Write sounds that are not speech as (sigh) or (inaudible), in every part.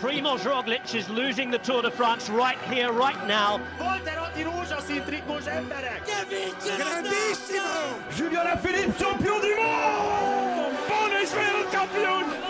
Primoz Roglic is losing the Tour de France right here, right now. Volterati rózsaszín! Grandissimo! Julian Alaphilippe, champion du monde! Bon is wereldkampioen!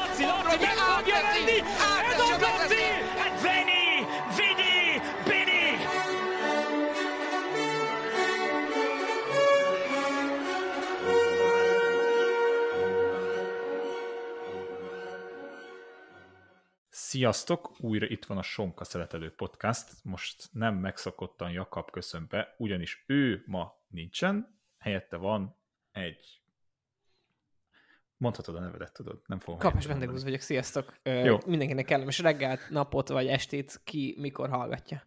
Sziasztok! Újra itt van a Sonka Szeretelő Podcast. Most nem megszokottan Jakab köszön be, ugyanis ő ma nincsen, helyette van egy Mondhatod a nevedet, tudod, nem fogom. Kapás mondani. vagyok, sziasztok. Jó. Mindenkinek kellemes reggelt, napot vagy estét, ki mikor hallgatja.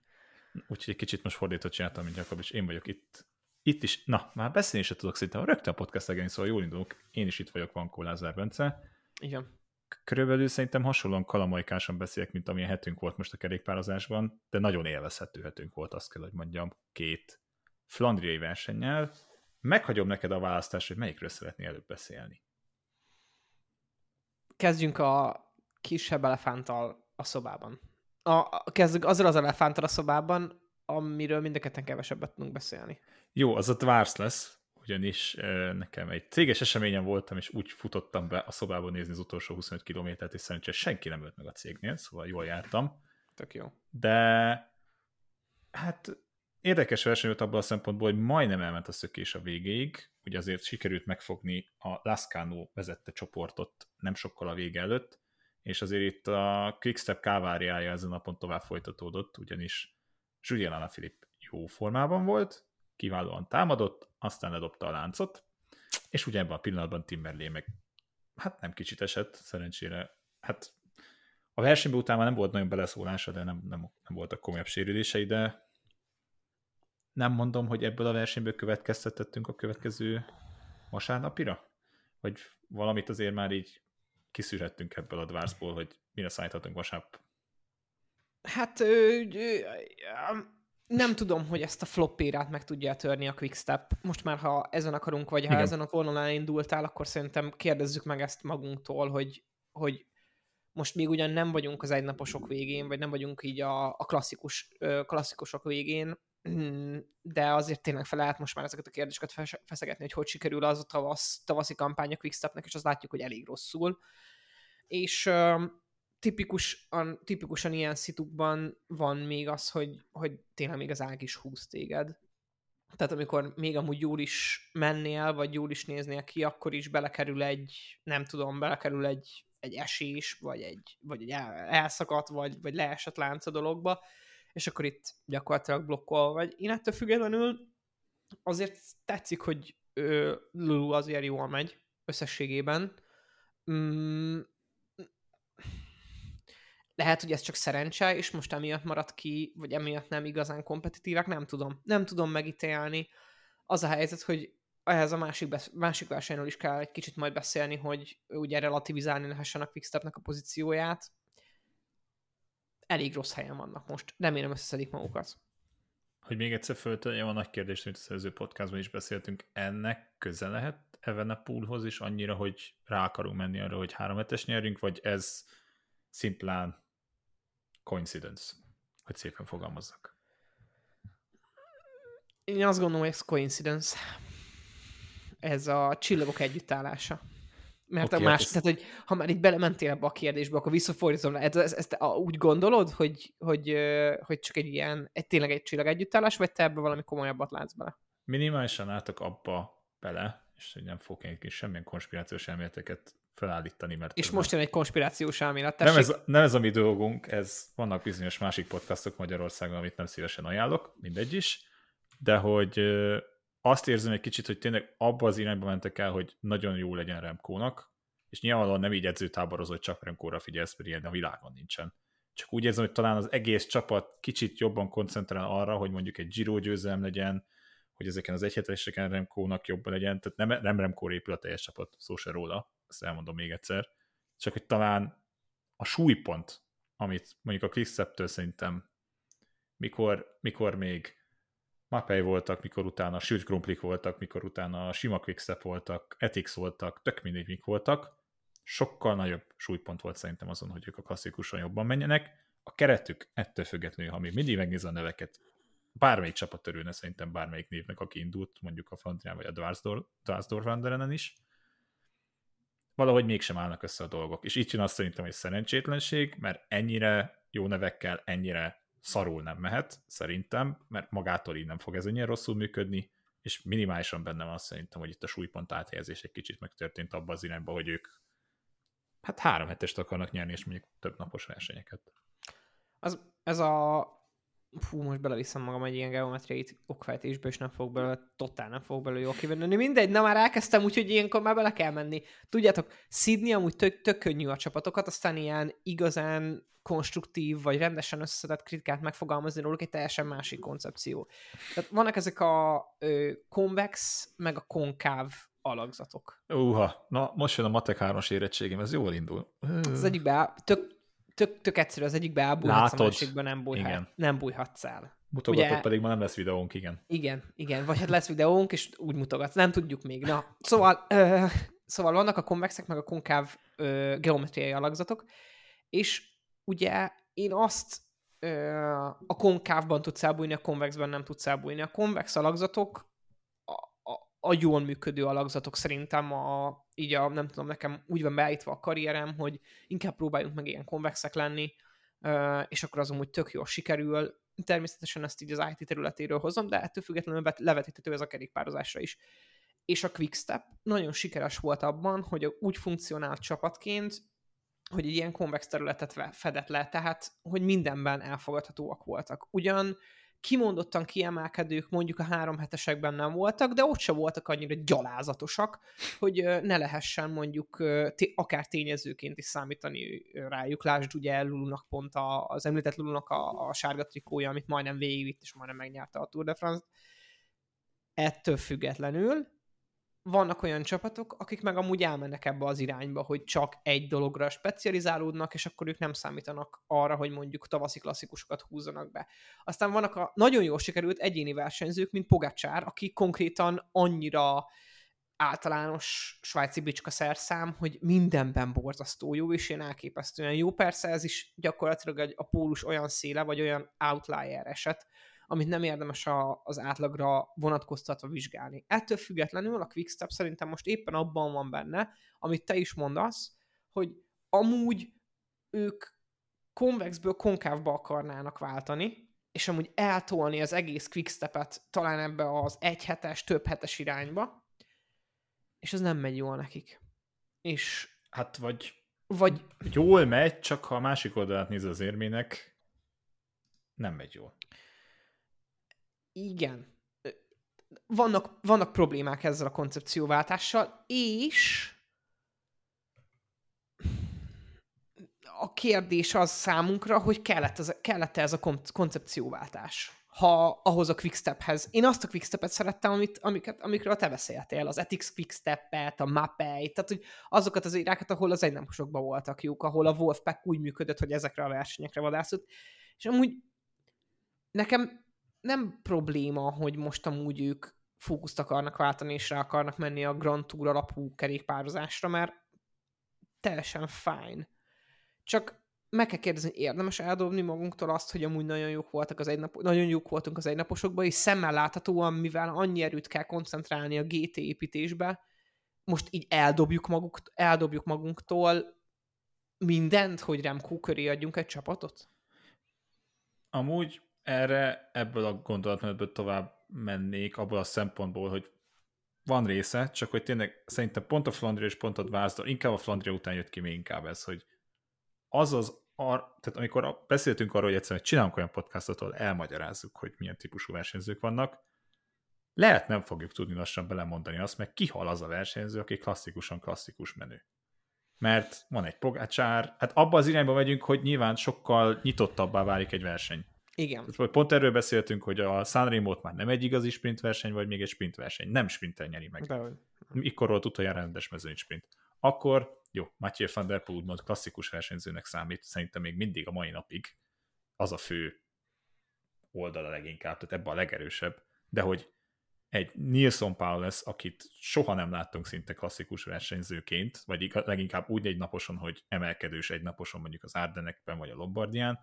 Úgyhogy egy kicsit most fordított csináltam, mint Jakab, és én vagyok itt. Itt is, na, már beszélni se tudok szerintem, rögtön a podcast legyen, szóval jól indulok. Én is itt vagyok, Vankó Lázár Bence. Van. Körülbelül szerintem hasonlóan kalamajkásan beszélek, mint amilyen hetünk volt most a kerékpározásban, de nagyon élvezhető hetünk volt, azt kell, hogy mondjam, két flandriai versennyel. Meghagyom neked a választást, hogy melyikről szeretnél előbb beszélni. Kezdjünk a kisebb elefánttal a szobában. A, a, kezdjük azzal az elefánttal a szobában, amiről mind a ketten kevesebbet tudunk beszélni. Jó, az a Dvars lesz, ugyanis nekem egy céges eseményen voltam, és úgy futottam be a szobába nézni az utolsó 25 kilométert, és szerencsére senki nem ölt meg a cégnél, szóval jól jártam. Tök jó. de hát érdekes verseny volt abban a szempontból, hogy majdnem elment a szökés a végéig, ugye azért sikerült megfogni a Lascano vezette csoportot nem sokkal a vége előtt, és azért itt a Quickstep káváriája ezen a napon tovább folytatódott, ugyanis Julien Alaphilippe jó formában volt, kiválóan támadott, aztán ledobta a láncot, és ugye ebben a pillanatban Timberlé meg hát nem kicsit esett, szerencsére, hát a versenyben utána nem volt nagyon beleszólása, de nem, nem, nem voltak komolyabb sérülései, de nem mondom, hogy ebből a versenyből következtetettünk a következő vasárnapira? Vagy valamit azért már így kiszűrhettünk ebből a dvárszból, hogy mire szállíthatunk vasárnap? Hát ö, ö, nem tudom, hogy ezt a floppérát meg tudja törni a Quickstep. Most már, ha ezen akarunk, vagy ha Igen. ezen a vonalán indultál, akkor szerintem kérdezzük meg ezt magunktól, hogy, hogy most még ugyan nem vagyunk az egynaposok végén, vagy nem vagyunk így a, a klasszikus, klasszikusok végén, de azért tényleg fel lehet most már ezeket a kérdéseket fes- feszegetni, hogy hogy sikerül az a tavasz, tavaszi kampány a Quickstepnek, és azt látjuk, hogy elég rosszul. És tipikusan, tipikusan ilyen szitukban van még az, hogy, hogy tényleg még az ág is húz téged. Tehát amikor még amúgy jól is mennél, vagy jól is néznél ki, akkor is belekerül egy, nem tudom, belekerül egy, egy esés, vagy egy, vagy egy el, elszakadt, vagy, vagy leesett lánc a dologba, és akkor itt gyakorlatilag blokkol vagy. Én ettől függetlenül azért tetszik, hogy ö, Lulu azért jól megy összességében. Mm, lehet, hogy ez csak szerencse, és most emiatt maradt ki, vagy emiatt nem igazán kompetitívek, nem tudom. Nem tudom megítélni. Az a helyzet, hogy ehhez a másik, besz- másik versenyről is kell egy kicsit majd beszélni, hogy ugye relativizálni lehessen a Quickstepnek a pozícióját. Elég rossz helyen vannak most. Remélem összeszedik magukat. Hogy még egyszer föltegyem a nagy kérdést, amit az előző podcastban is beszéltünk, ennek köze lehet Evenepoolhoz is annyira, hogy rá akarunk menni arra, hogy három hetes nyerjünk, vagy ez szimplán coincidence, hogy szépen fogalmazzak. Én azt gondolom, hogy ez coincidence. Ez a csillagok együttállása. Mert okay, a más, hát ez- tehát, hogy ha már itt belementél ebbe a kérdésbe, akkor visszafordítom le. Ez, ezt a, úgy gondolod, hogy, hogy, hogy csak egy ilyen, egy, tényleg egy csillag együttállás, vagy te ebbe valami komolyabbat látsz bele? Minimálisan álltak abba bele, és hogy nem fogok én semmilyen konspirációs elméleteket felállítani, mert És most jön egy konspirációs elmélet. nem, Tessék, ez, nem ez a mi dolgunk, ez vannak bizonyos másik podcastok Magyarországon, amit nem szívesen ajánlok, mindegy is, de hogy azt érzem egy kicsit, hogy tényleg abba az irányba mentek el, hogy nagyon jó legyen Remkónak, és nyilvánvalóan nem így edzőtáborozó, hogy csak Remkóra figyelsz, mert ilyen a világon nincsen. Csak úgy érzem, hogy talán az egész csapat kicsit jobban koncentrál arra, hogy mondjuk egy Giro győzelem legyen, hogy ezeken az egyheteseken Remkónak jobban legyen, tehát nem, nem Remkóra épül a teljes csapat, szó se róla, ezt elmondom még egyszer, csak hogy talán a súlypont, amit mondjuk a Quickstep-től szerintem mikor, mikor még Mapei voltak, mikor utána sült krumplik voltak, mikor utána sima Quickstep voltak, Ethics voltak, tök mindegy mik voltak, sokkal nagyobb súlypont volt szerintem azon, hogy ők a klasszikusan jobban menjenek. A keretük ettől függetlenül, ha még mindig megnéz a neveket, bármelyik csapat örülne szerintem bármelyik névnek, aki indult, mondjuk a Frontier vagy a Dwarsdorf Wanderenen is, valahogy mégsem állnak össze a dolgok. És itt jön azt szerintem egy szerencsétlenség, mert ennyire jó nevekkel, ennyire szarul nem mehet, szerintem, mert magától így nem fog ez ennyire rosszul működni, és minimálisan benne van szerintem, hogy itt a súlypont áthelyezés egy kicsit megtörtént abba az irányba, hogy ők hát három hetest akarnak nyerni, és mondjuk több napos versenyeket. Az, ez a fú, most beleviszem magam egy ilyen geometriai okfejtésbe, és nem fog belőle, totál nem fog belőle jól kivenni. Mindegy, na már elkezdtem, úgyhogy ilyenkor már bele kell menni. Tudjátok, Sydney amúgy tök, tök könnyű a csapatokat, aztán ilyen igazán konstruktív, vagy rendesen összeszedett kritikát megfogalmazni róluk egy teljesen másik koncepció. Tehát vannak ezek a ö, konvex, meg a konkáv alakzatok. Uha, na most jön a Matek 3-as érettségem, ez jól indul. Az egyikbe tök, tök, tök egyszerű, az egyikbe elbújhatsz, a másikban nem, bújhat, igen. nem bújhatsz el. Mutogatok, Ugye, pedig ma nem lesz videónk, igen. Igen, igen, vagy hát lesz videónk, és úgy mutogatsz, nem tudjuk még. Na, szóval, ö, szóval vannak a konvexek, meg a konkáv ö, geometriai alakzatok, és ugye én azt ö, a konkávban tudsz elbújni, a konvexben nem tudsz elbújni. A konvex alakzatok a, jól működő alakzatok szerintem a, így a, nem tudom, nekem úgy van beállítva a karrierem, hogy inkább próbáljunk meg ilyen konvexek lenni, és akkor az amúgy tök jól sikerül. Természetesen ezt így az IT területéről hozom, de ettől függetlenül levetíthető ez a kerékpározásra is. És a Quickstep nagyon sikeres volt abban, hogy úgy funkcionált csapatként, hogy egy ilyen konvex területet fedett le, tehát hogy mindenben elfogadhatóak voltak. Ugyan kimondottan kiemelkedők mondjuk a három hetesekben nem voltak, de ott se voltak annyira gyalázatosak, hogy ne lehessen mondjuk akár tényezőként is számítani rájuk. Lásd ugye Lulunak pont a, az említett Lulunak a, a sárga trikója, amit majdnem végigvitt, és majdnem megnyerte a Tour de France. Ettől függetlenül vannak olyan csapatok, akik meg amúgy elmennek ebbe az irányba, hogy csak egy dologra specializálódnak, és akkor ők nem számítanak arra, hogy mondjuk tavaszi klasszikusokat húzzanak be. Aztán vannak a nagyon jól sikerült egyéni versenyzők, mint Pogacsár, aki konkrétan annyira általános svájci bicska szerszám, hogy mindenben borzasztó jó, és én elképesztően jó. Persze ez is gyakorlatilag a pólus olyan széle, vagy olyan outlier eset, amit nem érdemes a, az átlagra vonatkoztatva vizsgálni. Ettől függetlenül a Quickstep szerintem most éppen abban van benne, amit te is mondasz, hogy amúgy ők konvexből konkávba akarnának váltani, és amúgy eltolni az egész quickstepet talán ebbe az egyhetes, több hetes irányba, és ez nem megy jól nekik. És hát vagy, vagy jól megy, csak ha a másik oldalát néz az érmének, nem megy jól igen, vannak, vannak problémák ezzel a koncepcióváltással, és a kérdés az számunkra, hogy kellett, az, kellett ez a koncepcióváltás ha ahhoz a quickstephez. Én azt a quickstepet szerettem, amit, amiket, amikről te beszéltél, az Ethics quickstepet, a Mapei, tehát hogy azokat az irákat, ahol az egynaposokban voltak jók, ahol a Wolfpack úgy működött, hogy ezekre a versenyekre vadászott. És amúgy nekem nem probléma, hogy most amúgy ők fókuszt akarnak váltani, és rá akarnak menni a Grand Tour alapú kerékpározásra, mert teljesen fine. Csak meg kell kérdezni, érdemes eldobni magunktól azt, hogy amúgy nagyon jók voltak az egynap, nagyon jók voltunk az egynaposokban, és szemmel láthatóan, mivel annyi erőt kell koncentrálni a GT építésbe, most így eldobjuk, maguk, eldobjuk magunktól mindent, hogy Remco köré adjunk egy csapatot? Amúgy erre ebből a gondolatmenetből tovább mennék, abból a szempontból, hogy van része, csak hogy tényleg szerintem pont a Flandria és pont a Vázdor, inkább a Flandria után jött ki még inkább ez, hogy az az, ar, tehát amikor beszéltünk arról, hogy egyszerűen csinálunk olyan podcastot, ahol elmagyarázzuk, hogy milyen típusú versenyzők vannak, lehet nem fogjuk tudni lassan belemondani azt, meg kihal az a versenyző, aki klasszikusan klasszikus menő. Mert van egy pogácsár, hát abba az irányba megyünk, hogy nyilván sokkal nyitottabbá válik egy verseny. Igen. Tehát, pont erről beszéltünk, hogy a Sanremo már nem egy igazi sprint verseny, vagy még egy sprint verseny. Nem sprinten nyeri meg. De, Mikor volt utoljára rendes mezőny sprint. Akkor, jó, Mathieu van der Poel úgymond klasszikus versenyzőnek számít, szerintem még mindig a mai napig az a fő oldala leginkább, tehát ebben a legerősebb. De hogy egy Nilsson Paul lesz, akit soha nem láttunk szinte klasszikus versenyzőként, vagy leginkább úgy egy naposon, hogy emelkedős egy naposon mondjuk az Ardenekben vagy a Lombardián,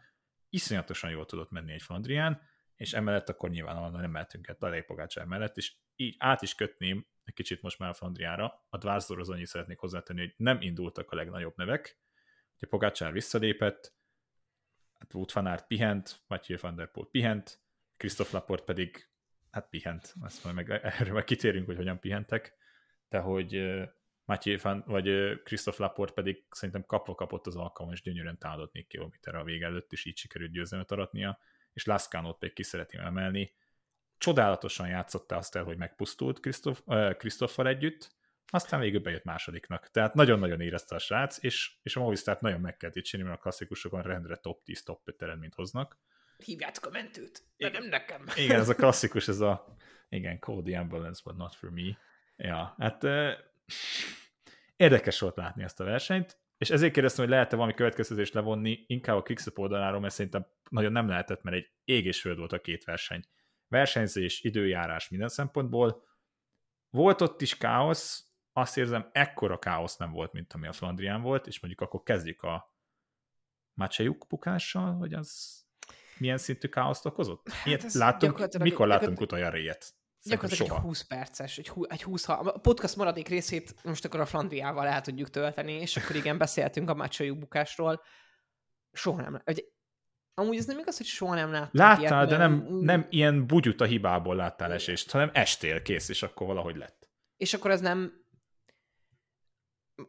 iszonyatosan jól tudott menni egy Flandrián, és emellett akkor nyilván nem mehetünk el Tadej Pogácsár mellett, és így át is kötném egy kicsit most már a Flandriára. A Dvárzorhoz annyit szeretnék hozzátenni, hogy nem indultak a legnagyobb nevek. Ugye Pogácsár visszalépett, hát Wout van Aert pihent, Mathieu van der Poel pihent, Christoph Laport pedig hát pihent, azt majd meg erről majd kitérünk, hogy hogyan pihentek, de hogy Mathieu van, vagy Christoph Laport pedig szerintem kapva kapott az alkalom, és gyönyörűen támadott 4 kilométerre a vége előtt, és így sikerült győzelmet aratnia, és Laszkánót pedig ki szeretném emelni. Csodálatosan játszotta azt el, hogy megpusztult Krisztoffal együtt, aztán végül bejött másodiknak. Tehát nagyon-nagyon érezte a srác, és, és a Movistar nagyon meg kellett itt csinálni, mert a klasszikusokon rendre top 10, top 5 eredményt hoznak. Hívjátok a mentőt, de igen. nem nekem. Igen, ez a klasszikus, ez a igen, the ambulance, but not for me. Ja, hát érdekes volt látni ezt a versenyt, és ezért kérdeztem, hogy lehet-e valami következtetést levonni inkább a Quickstep oldaláról, mert szerintem nagyon nem lehetett, mert egy ég és föld volt a két verseny. Versenyzés, időjárás minden szempontból. Volt ott is káosz, azt érzem, ekkora káosz nem volt, mint ami a Flandrián volt, és mondjuk akkor kezdjük a Macsejuk bukással, hogy az milyen szintű káoszt okozott? Hát ilyet hát látunk, mikor látunk utoljára ilyet? Gyakorlatilag soha. egy 20 perces, egy, egy 20, a podcast maradék részét most akkor a Flandriával el tudjuk tölteni, és akkor igen, beszéltünk a Macsejuk bukásról. Soha nem, hogy Amúgy ez nem igaz, hogy soha nem láttam Láttál, ilyet, de nem, nem ilyen bugyut a hibából láttál esést, hanem estél, kész, és akkor valahogy lett. És akkor ez nem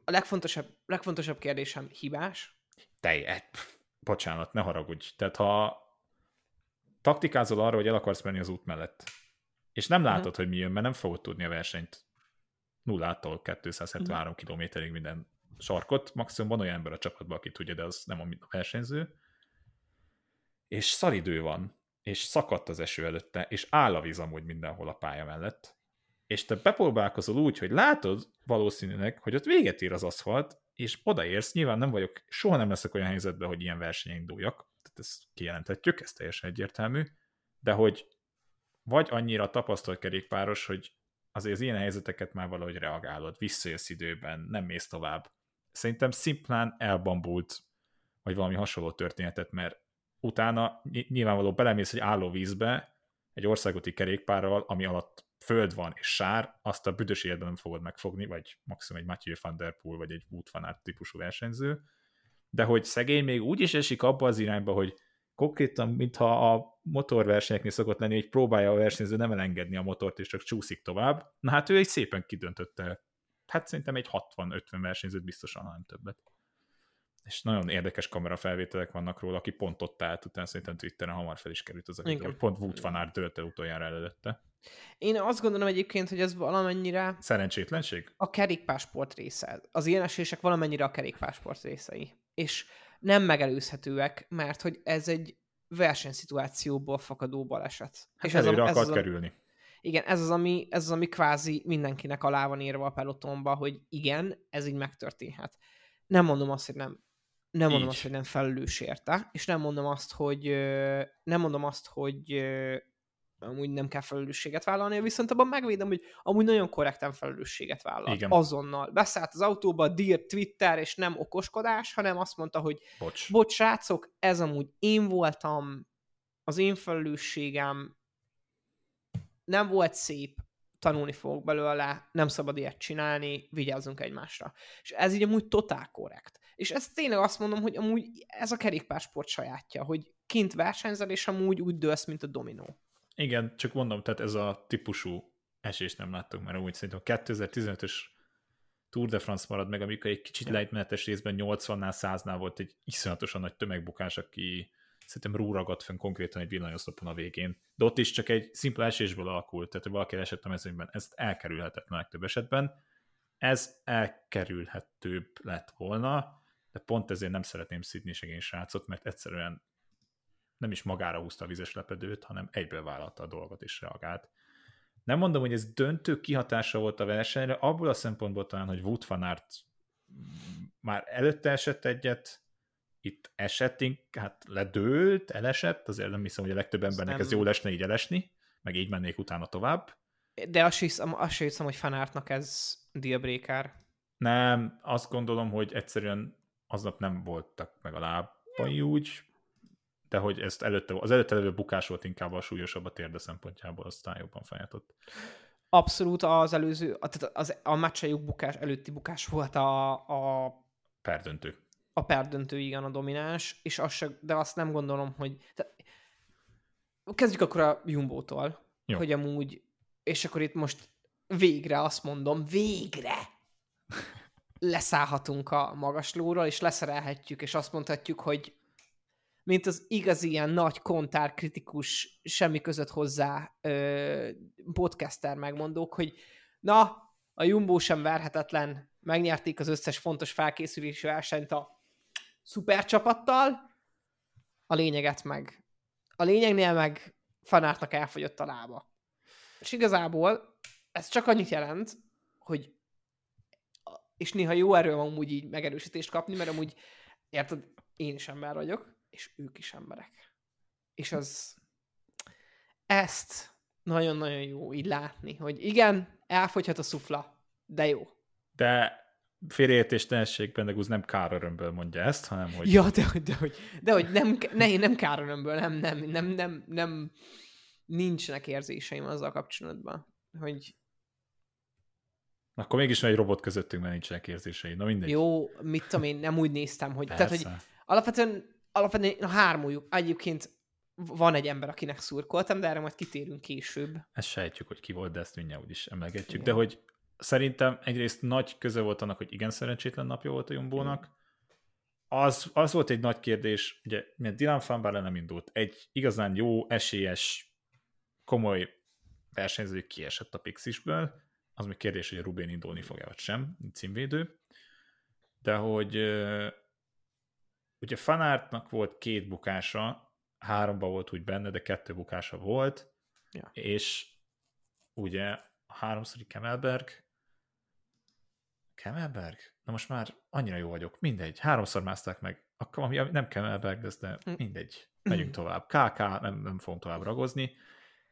a legfontosabb, legfontosabb kérdésem hibás? Te, bocsánat, ne haragudj. Tehát ha taktikázol arra, hogy el akarsz menni az út mellett, és nem látod, uh-huh. hogy mi jön, mert nem fogod tudni a versenyt nullától 273 uh-huh. kilométerig minden sarkot, maximum van olyan ember a csapatban, aki tudja, de az nem a versenyző, és szaridő van, és szakadt az eső előtte, és áll a víz amúgy mindenhol a pálya mellett, és te bepróbálkozol úgy, hogy látod valószínűleg, hogy ott véget ér az aszfalt, és odaérsz, nyilván nem vagyok, soha nem leszek olyan helyzetben, hogy ilyen versenyen induljak, tehát ezt kijelentetjük, ez teljesen egyértelmű, de hogy vagy annyira tapasztalt kerékpáros, hogy azért az ilyen helyzeteket már valahogy reagálod, visszajössz időben, nem mész tovább. Szerintem szimplán elbambult, vagy valami hasonló történetet, mert utána nyilvánvaló belemész egy álló vízbe, egy országúti kerékpárral, ami alatt föld van és sár, azt a büdös életben nem fogod megfogni, vagy maximum egy Mathieu van der Poel, vagy egy Wout van Aert típusú versenyző, de hogy szegény még úgy is esik abba az irányba, hogy konkrétan, mintha a motorversenyeknél szokott lenni, hogy próbálja a versenyző nem elengedni a motort, és csak csúszik tovább. Na hát ő egy szépen kidöntötte. Hát szerintem egy 60-50 versenyzőt biztosan, nem többet. És nagyon érdekes kamerafelvételek vannak róla, aki pont ott állt, utána szerintem Twitteren hamar fel is került az, hogy pont Wout van Aert dölte utoljára előtte. Én azt gondolom egyébként, hogy ez valamennyire... Szerencsétlenség? A kerékpásport része. Az ilyen esések valamennyire a kerékpásport részei. És nem megelőzhetőek, mert hogy ez egy versenyszituációból fakadó baleset. Hát és ez, a, ez az, kerülni. Igen, ez az, ami, ez az, ami kvázi mindenkinek alá van írva a pelotonba, hogy igen, ez így megtörténhet. Nem mondom azt, hogy nem nem mondom így. azt, hogy nem felelős érte, és nem mondom azt, hogy nem mondom azt, hogy amúgy nem kell felelősséget vállalni, viszont abban megvédem, hogy amúgy nagyon korrekten felelősséget vállal. Igen. Azonnal. Beszállt az autóba, dír Twitter, és nem okoskodás, hanem azt mondta, hogy bocs, bocs srácok, ez amúgy én voltam, az én felelősségem, nem volt szép, tanulni fogok belőle, nem szabad ilyet csinálni, vigyázzunk egymásra. És ez így amúgy totál korrekt. És ez tényleg azt mondom, hogy amúgy ez a kerékpársport sajátja, hogy kint versenyzel, és amúgy úgy dőlsz, mint a dominó. Igen, csak mondom, tehát ez a típusú esést nem láttuk, mert amúgy szerintem a 2015-ös Tour de France marad meg, amikor egy kicsit ja. lejtmenetes részben 80-nál, 100-nál volt egy iszonyatosan nagy tömegbukás, aki szerintem rúragadt fenn konkrétan egy villanyoszlopon a végén. De ott is csak egy szimpla esésből alakult, tehát valaki esett a mezőnyben. Ez elkerülhetetlen legtöbb esetben. Ez elkerülhetőbb lett volna, de pont ezért nem szeretném szidni segény srácot, mert egyszerűen nem is magára húzta a vizes lepedőt, hanem egyből vállalta a dolgot és reagált. Nem mondom, hogy ez döntő kihatása volt a versenyre, abból a szempontból talán, hogy Wout van Aert már előtte esett egyet, itt esetünk, hát ledőlt, elesett, azért nem hiszem, hogy a legtöbb embernek nem. ez jó lesne így elesni, meg így mennék utána tovább. De azt hiszem, azt hiszem hogy fanártnak ez dealbreaker. Nem, azt gondolom, hogy egyszerűen aznap nem voltak meg a lábai úgy, de hogy ezt előtte, az előtte levő bukás volt inkább a súlyosabb a térde szempontjából, aztán jobban feljátott. Abszolút az előző, tehát az, a meccsejuk bukás, előtti bukás volt a, a Perdöntő. a perdöntő, igen, a domináns, és azt se, de azt nem gondolom, hogy... Tehát, kezdjük akkor a Jumbo-tól, Jó. hogy amúgy, és akkor itt most végre azt mondom, végre (laughs) leszállhatunk a magaslóról, és leszerelhetjük, és azt mondhatjuk, hogy mint az igazi ilyen nagy kontár kritikus, semmi között hozzá ö, podcaster megmondók, hogy na, a Jumbo sem verhetetlen, megnyerték az összes fontos felkészülési versenyt a szupercsapattal, a lényeget meg. A lényegnél meg fanártnak elfogyott a lába. És igazából ez csak annyit jelent, hogy és néha jó erő van amúgy így megerősítést kapni, mert amúgy, érted, én is ember vagyok, és ők is emberek. És az ezt nagyon-nagyon jó így látni, hogy igen, elfogyhat a szufla, de jó. De félreértés tehesség Bendegúz nem kár örömből mondja ezt, hanem hogy Ja, de, de, hogy, de hogy nem, ne, nem kár örömből, nem, nem, nem, nem, nem, nincsenek érzéseim azzal kapcsolatban, hogy akkor mégis van egy robot közöttünk, mert nincsenek érzései. Na mindegy. jó, mit tudom én, nem úgy néztem, hogy, tehát, hogy Persze. alapvetően, alapvetően a hármójuk, egyébként van egy ember, akinek szurkoltam, de erre majd kitérünk később. Ezt sejtjük, hogy ki volt, de ezt mindjárt úgyis emlegetjük. Igen. De hogy szerintem egyrészt nagy köze volt annak, hogy igen szerencsétlen napja volt a Jumbónak. Az, az volt egy nagy kérdés, ugye, mert Dylan Baarle nem indult. Egy igazán jó, esélyes, komoly versenyző kiesett a Pixisből. Az még kérdés, hogy a Rubén indulni fog-e vagy sem, címvédő. De hogy ugye Fanártnak volt két bukása, háromba volt úgy benne, de kettő bukása volt, Ja. és ugye a háromszori Kemelberg, Kemelberg? Na most már annyira jó vagyok, mindegy, háromszor mászták meg, akkor ami nem Kemelberg lesz, de Hm. mindegy, megyünk tovább. KK, nem, nem fogom tovább ragozni.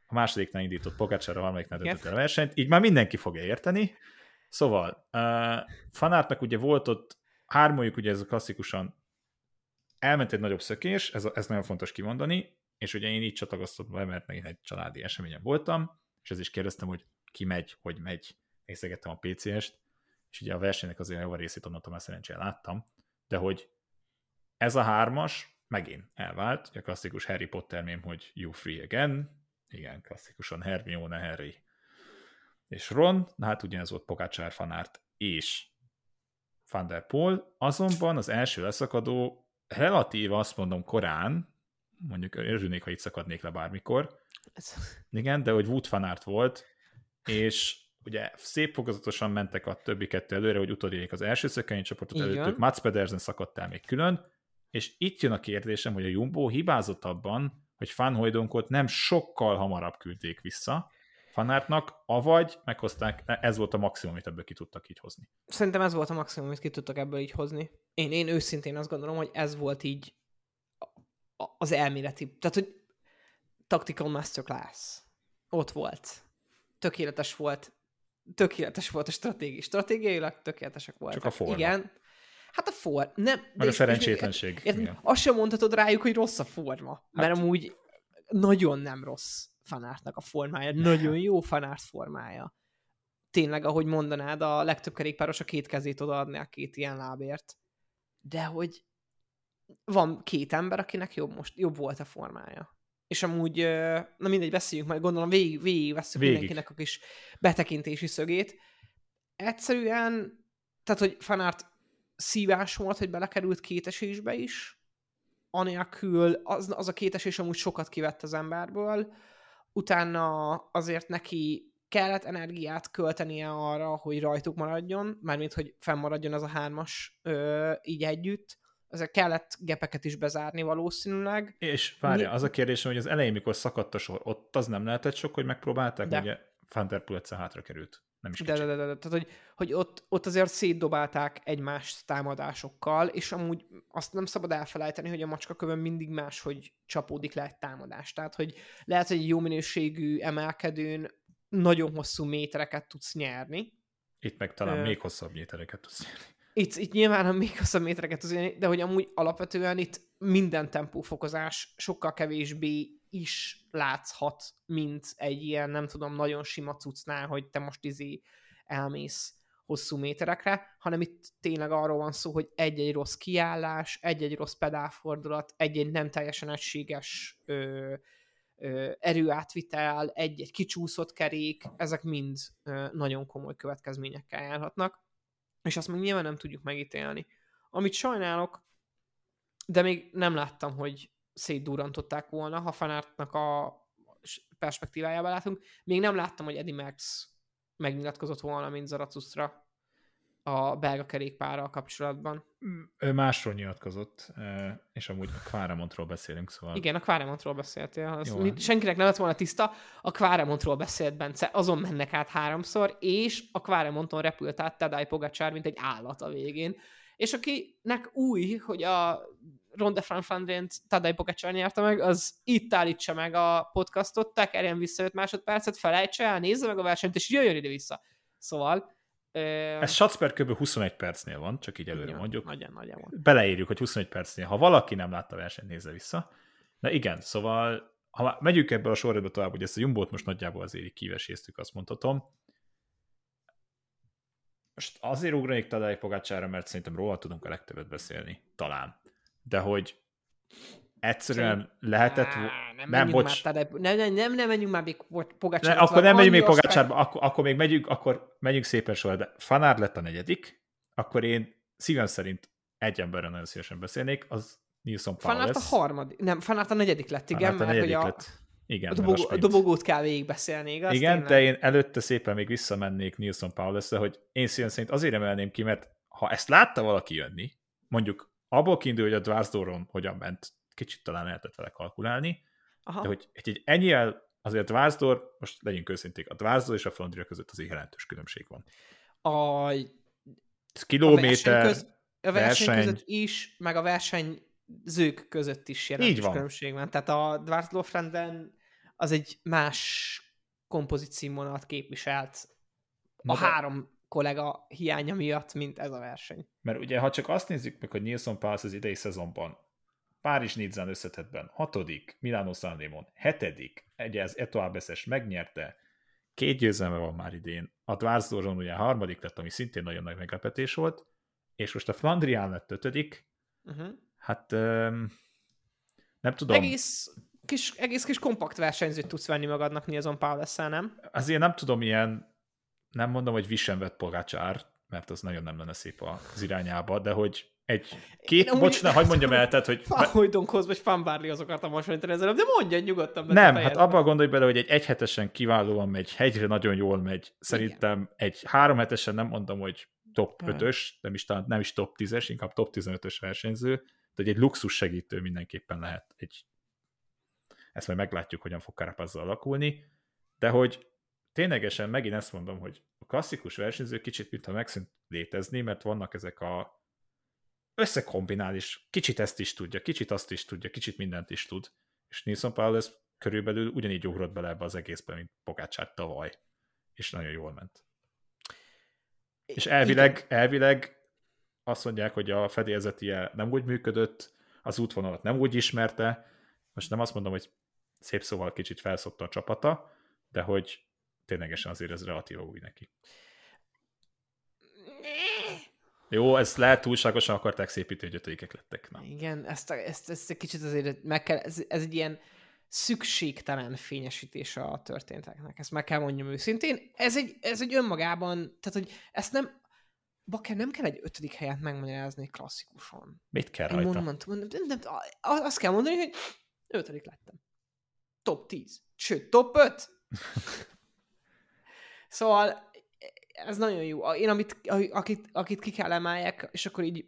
A másodiknál indított Pogacsár, a harmadiknál döntött el a versenyt, így már mindenki fogja érteni. Szóval, uh, Fanártnak ugye volt ott, hármójuk ugye ez a klasszikusan elment egy nagyobb szökés, ez, ez nagyon fontos kimondani, és ugye én így csatlakoztam be, mert megint egy családi eseményen voltam, és ez is kérdeztem, hogy ki megy, hogy megy. Nézegettem a PCS-t, és ugye a versenynek azért jó részét onnantól már szerencsére láttam, de hogy ez a hármas megint elvált, a klasszikus Harry Potter mém, hogy you free again, igen, klasszikusan Hermione, Harry és Ron, na hát ugyanez volt Pogacsár, Fanárt és Van der Poel, azonban az első leszakadó relatív azt mondom korán, mondjuk örülnék, ha itt szakadnék le bármikor, igen, de hogy Wood Fanárt volt, és ugye szép fokozatosan mentek a többi kettő előre, hogy utolérjék az első szökemény csoportot előttük. Mats Pedersen szakadt el még külön, és itt jön a kérdésem, hogy a Jumbo hibázott abban, hogy Van Hooydonkot nem sokkal hamarabb küldték vissza Fanártnak, avagy meghozták, ez volt a maximum, amit ebből ki tudtak így hozni. szerintem ez volt a maximum, amit ki tudtak ebből így hozni. Én, én őszintén azt gondolom, hogy ez volt így az elméleti. Tehát, hogy tactical masterclass. Ott volt. Tökéletes volt. Tökéletes volt a stratégia. Stratégiailag tökéletesek voltak. a forma. Igen. Hát a for... Nem. de Meg a és- szerencsétlenség. És, igen. azt sem mondhatod rájuk, hogy rossz a forma. Mert Hát- amúgy nagyon nem rossz fanártnak a formája. Nagyon jó fanárt formája. Tényleg, ahogy mondanád, a legtöbb kerékpáros a két kezét odaadni a két ilyen lábért. De hogy van két ember, akinek jobb, most, jobb volt a formája. És amúgy, na mindegy, beszéljünk majd, gondolom végig, végig veszük Végig. mindenkinek a kis betekintési szögét. Egyszerűen, tehát, hogy fanárt szívás volt, hogy belekerült két esésbe is, anélkül az, az a két esés amúgy sokat kivett az emberből, utána azért neki kellett energiát költenie arra, hogy rajtuk maradjon, mármint, hogy fennmaradjon az a hármas ö, így együtt, ezért kellett gepeket is bezárni valószínűleg. És várja, Mi- az a kérdésem, hogy az elején, mikor szakadt a sor, ott az nem lehetett sok, hogy megpróbálták, De. ugye Van der hátra került. Nem is De, kicsit. de, de, de, tehát, hogy, hogy ott, ott azért szétdobálták egymást támadásokkal, és amúgy azt nem szabad elfelejteni, hogy a macskakövön mindig máshogy csapódik le egy támadás. Tehát, hogy lehet, hogy egy jó minőségű emelkedőn nagyon hosszú métereket tudsz nyerni. Itt meg talán Ö, még hosszabb métereket tudsz nyerni. Itt, itt nyilván még hosszabb métereket tudsz nyerni, de hogy amúgy alapvetően itt minden tempófokozás sokkal kevésbé is látszhat, mint egy ilyen, nem tudom, nagyon sima cuccnál, hogy te most izé elmész hosszú méterekre, hanem itt tényleg arról van szó, hogy egy-egy rossz kiállás, egy-egy rossz pedálfordulat, egy-egy nem teljesen egységes ö, ö, erőátvitel, egy-egy kicsúszott kerék, ezek mind ö, nagyon komoly következményekkel járhatnak, és azt még nyilván nem tudjuk megítélni. Amit sajnálok, de még nem láttam, hogy szétdurrantották volna, ha fanártnak a perspektívájába látunk. Még nem láttam, hogy Eddie Max megnyilatkozott volna, mint Zarathustra a belga kerékpárral kapcsolatban. Ő másról nyilatkozott, és amúgy a Quaremontról beszélünk, szóval... Igen, a Quaremontról beszéltél. Az senkinek nem lett volna tiszta. A Quaremontról beszélt Bence, azon mennek át háromszor, és a Quaremonton repült át Tadej Pogacsár, mint egy állat a végén. És akinek új, hogy a Ronde van Flandrient Tadej Pogacsár nyerte meg, az itt állítsa meg a podcastot, tekerjen vissza 5 másodpercet, felejtse el, nézze meg a versenyt, és jöjjön ide-vissza. Szóval... Ö... Ez Schatzper kb. 21 percnél van, csak így előre igen, mondjuk. Nagyon, nagyon van. Beleírjuk, hogy 21 percnél. Ha valaki nem látta a versenyt, nézze vissza. Na igen, szóval ha megyünk ebből a sorrendbe tovább, hogy ezt a Jumbót most nagyjából azért így kiveséztük, azt mondhatom. Most azért ugranék Tadej Pogácsára, mert szerintem róla tudunk a legtöbbet beszélni. Talán. De hogy egyszerűen lehetett... vo- Á, nem, nem, bocs. Már, Tadej- nem, nem, nem, nem menjünk már még Ne, Pogacsárra. akkor nem megyünk még Pogácsárba, akkor, akkor még megyünk, akkor megyünk szépen sorra, de Fanár lett a negyedik, akkor én szívem szerint egy emberre nagyon szívesen beszélnék, az Nilsson Paul Fanárt a harmadik, nem, Fanárt a negyedik lett, igen, a mert negyedik a, lett. Igen, a, dobogó, a sprint. dobogót kell végigbeszélni, igaz? Igen, Tényleg? de én előtte szépen még visszamennék Nilsson Paul össze, hogy én szerint azért emelném ki, mert ha ezt látta valaki jönni, mondjuk abból kiindul, hogy a Dvarsdoron hogyan ment, kicsit talán lehetett vele kalkulálni, Aha. de hogy egy, egy ennyivel azért a Dvarsdor, most legyünk őszinték, a Dvarsdor és a Flandria között azért jelentős különbség van. A, Ez a verseny, kilométer, köz, a verseny, verseny. között is, meg a versenyzők között is jelentős Így van. különbség van. Tehát a Dwars Lofrenden az egy más kompozit színvonalat képviselt Na a de- három kollega hiánya miatt, mint ez a verseny. Mert ugye, ha csak azt nézzük meg, hogy Nilsson Pász az idei szezonban Párizs Nizzán összetettben hatodik, Milano Sanremon hetedik, egy az Etoile-es megnyerte, két győzelme van már idén, a Dvarsdoron ugye harmadik lett, ami szintén nagyon nagy meglepetés volt, és most a Flandrián lett ötödik, Uh-huh. hát öm, nem tudom, Egész kis, egész kis kompakt versenyzőt tudsz venni magadnak Nilsson paul nem? azért nem tudom ilyen, nem mondom, hogy vissen vett Pogácsár, mert az nagyon nem lenne szép az irányába, de hogy egy, két, amúgy- bocs, ne, hagyd mondjam el, tehát, hogy Fanhojdonhoz vagy Fanbarlihoz akartam hasonlítani ezzel, de mondja nyugodtan. Nem, hát abban gondolj bele, hogy egy egyhetesen kiválóan megy, hegyre nagyon jól megy. Szerintem egy háromhetesen nem mondom, hogy top Igen. 5-ös, nem is, nem is top 10-es, inkább top 15-ös versenyző, de egy luxus segítő mindenképpen lehet. Egy... Ezt majd meglátjuk, hogyan fog Carapazza alakulni, de hogy ténylegesen megint ezt mondom, hogy a klasszikus versenyző kicsit mintha megszűnt létezni, mert vannak ezek a összekombinál, és kicsit ezt is tudja, kicsit azt is tudja, kicsit mindent is tud. És Nilsson Paul ez körülbelül ugyanígy ugrott bele ebbe az egészbe, mint Pogácsát tavaly. És nagyon jól ment. És elvileg, elvileg azt mondják, hogy a fedélzetie nem úgy működött, az útvonalat nem úgy ismerte, most nem azt mondom, hogy szép szóval kicsit felszokta a csapata, de hogy ténylegesen azért ez relatív új neki. Jó, ezt lehet túlságosan akarták szépíteni, hogy ötödikek lettek. Na. Igen, ezt, a- ezt, ezt egy kicsit azért meg kell, ez, ez egy ilyen szükségtelen fényesítése a történteknek. Ezt meg kell mondjam őszintén. Ez egy, ez egy önmagában, tehát hogy ezt nem, Bakker nem kell egy ötödik helyet megmagyarázni klasszikusan. Mit kell Egy rajta? monumentum, nem, nem, nem, azt kell mondani, hogy ötödik lettem. Top 10. Sőt, top 5. (laughs) szóval ez nagyon jó. Én amit, akit, akit ki kell emeljek, és akkor így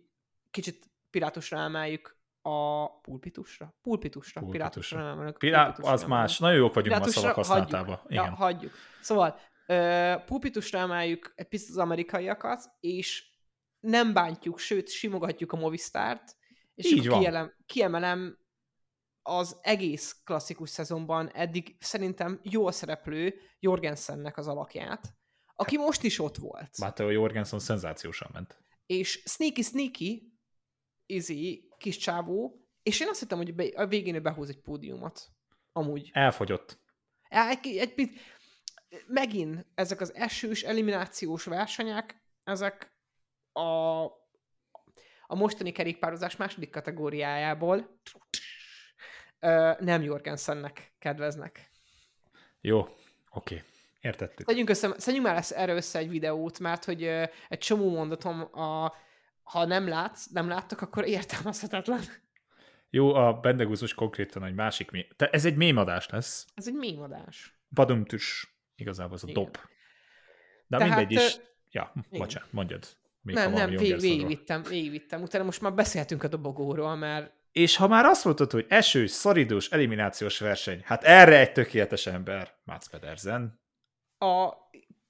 kicsit pirátusra emeljük a pulpitusra. Pulpitusra. Pulpitusra. Pirátusra nem. Pilá, pulpitusra az emelünk. más. Nagyon jók vagyunk ma a szavak használatában. hagyjuk. Igen. Ja, hagyjuk. Szóval ö, pulpitusra emeljük egy picit az amerikaiakat, és nem bántjuk, sőt, simogatjuk a Movistárt, és Így van. kielem, kiemelem az egész klasszikus szezonban eddig szerintem jól szereplő Jorgensennek az alakját, aki most is ott volt. Matteo Jorgensen szenzációsan ment. És sneaky sneaky, izi, kis csávó, és én azt hittem, hogy be, a végén ő behúz egy pódiumot. Amúgy. Elfogyott. Egy, egy, egy, megint ezek az esős eliminációs versenyek, ezek a, a mostani kerékpározás második kategóriájából nem Jorgensennek kedveznek. Jó, oké. Okay. Értettük. Szedjünk, össze, szedjünk már erre össze egy videót, mert hogy egy csomó mondatom, a, ha nem látsz, nem láttak, akkor értelmezhetetlen. Jó, a Bendegúzus konkrétan egy másik mém. Te ez egy mémadás lesz. Ez egy mémadás. Badumtüs, igazából az a Igen. dob. De Tehát, mindegy is. Ja, bocsánat, mondjad. Még nem, nem, vég, végigvittem, végigvittem. Utána most már beszélhetünk a dobogóról, mert... És ha már azt mondtad, hogy esős, szoridós, eliminációs verseny, hát erre egy tökéletes ember, Mats Pedersen. A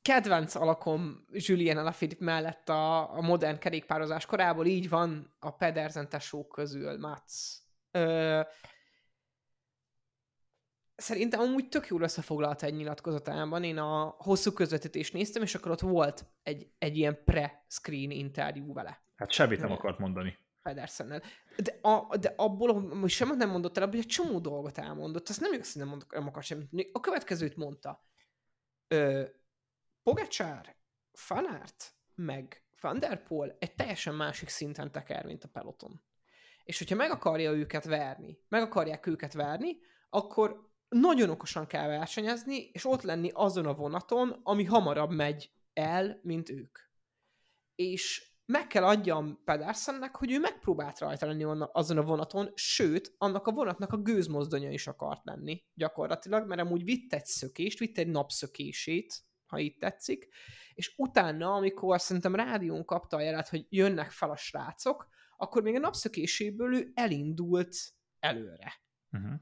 kedvenc alakom Julien Alaphilippe mellett a, a modern kerékpározás korából így van a Pedersen tesók közül, Mats. Ö, szerintem amúgy tök jól összefoglalta egy nyilatkozatában. Én a hosszú közvetítést néztem, és akkor ott volt egy, egy ilyen pre-screen interjú vele. Hát semmit nem akart mondani. Pedersennel. De, a, de abból, hogy semmit nem mondott el, abból egy csomó dolgot elmondott. Azt nem igaz, hogy nem, mondok, nem akar semmit. A következőt mondta. Ö, Pogacsár, Fanart, meg Van Der Poel egy teljesen másik szinten teker, mint a peloton. És hogyha meg akarja őket verni, meg akarják őket verni, akkor nagyon okosan kell versenyezni, és ott lenni azon a vonaton, ami hamarabb megy el, mint ők. És meg kell adjam Pedersennek, hogy ő megpróbált rajta lenni azon a vonaton, sőt, annak a vonatnak a gőzmozdonya is akart lenni gyakorlatilag, mert amúgy vitt egy szökést, vitt egy napszökését, ha így tetszik, és utána, amikor szerintem rádión kapta a jelet, hogy jönnek fel a srácok, akkor még a napszökéséből ő elindult előre. Uh-huh.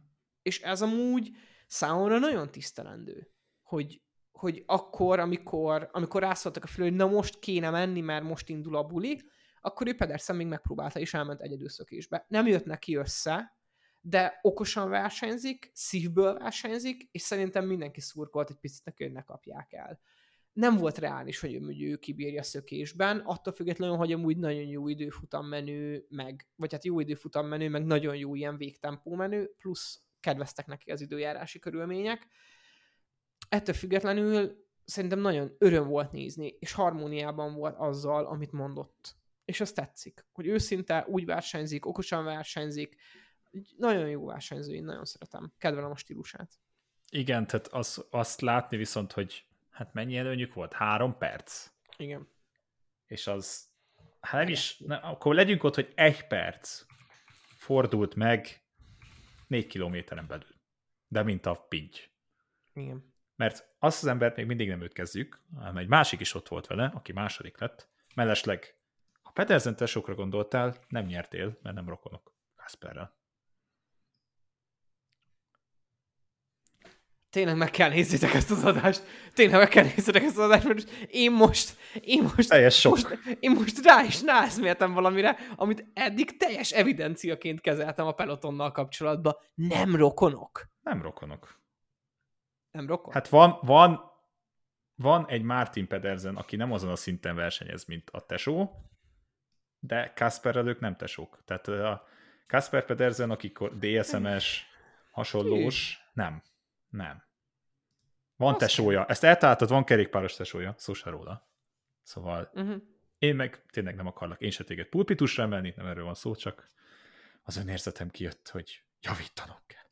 És ez amúgy számomra nagyon tisztelendő, hogy, hogy akkor, amikor, amikor rászóltak a fülő, hogy na most kéne menni, mert most indul a buli, akkor ő Pedersen még megpróbálta, és elment egyedülszökésbe. Nem jött neki össze, de okosan versenyzik, szívből versenyzik, és szerintem mindenki szurkolt egy picit neki, hogy ne kapják el. Nem volt reális, hogy ő, ő kibírja szökésben, attól függetlenül, hogy amúgy nagyon jó időfutam menő, meg, vagy hát jó időfutam menő, meg nagyon jó ilyen végtempó menő, plusz kedveztek neki az időjárási körülmények. Ettől függetlenül szerintem nagyon öröm volt nézni, és harmóniában volt azzal, amit mondott. És az tetszik, hogy őszinte úgy versenyzik, okosan versenyzik, nagyon jó versenyző, én nagyon szeretem. Kedvelem a stílusát. Igen, tehát az, azt látni viszont, hogy hát mennyi előnyük volt? Három perc? Igen. És az, hát nem is, ne, akkor legyünk ott, hogy egy perc fordult meg négy kilométeren belül. De mint a pinty. Igen. Mert azt az embert még mindig nem őt kezdjük, hanem egy másik is ott volt vele, aki második lett. Mellesleg, ha Petersen tesókra gondoltál, nem nyertél, mert nem rokonok Kasperrel. tényleg meg kell nézzétek ezt az adást. Tényleg meg kell nézzétek ezt az adást, mert én most, én most, teljes sok. most, én most rá is ráeszméltem valamire, amit eddig teljes evidenciaként kezeltem a pelotonnal kapcsolatban. Nem rokonok. Nem rokonok. Nem rokon? Hát van, van, van egy Martin Pedersen, aki nem azon a szinten versenyez, mint a tesó, de Kasperrel ők nem tesók. Tehát a Kasper Pedersen, akik DSMS hasonlós, nem. Nem. Van Azt tesója. Ezt eltaláltad, van kerékpáros tesója. Szó se róla. Szóval uh-huh. én meg tényleg nem akarlak én se téged pulpitusra emelni, nem erről van szó, csak az önérzetem kijött, hogy javítanom kell.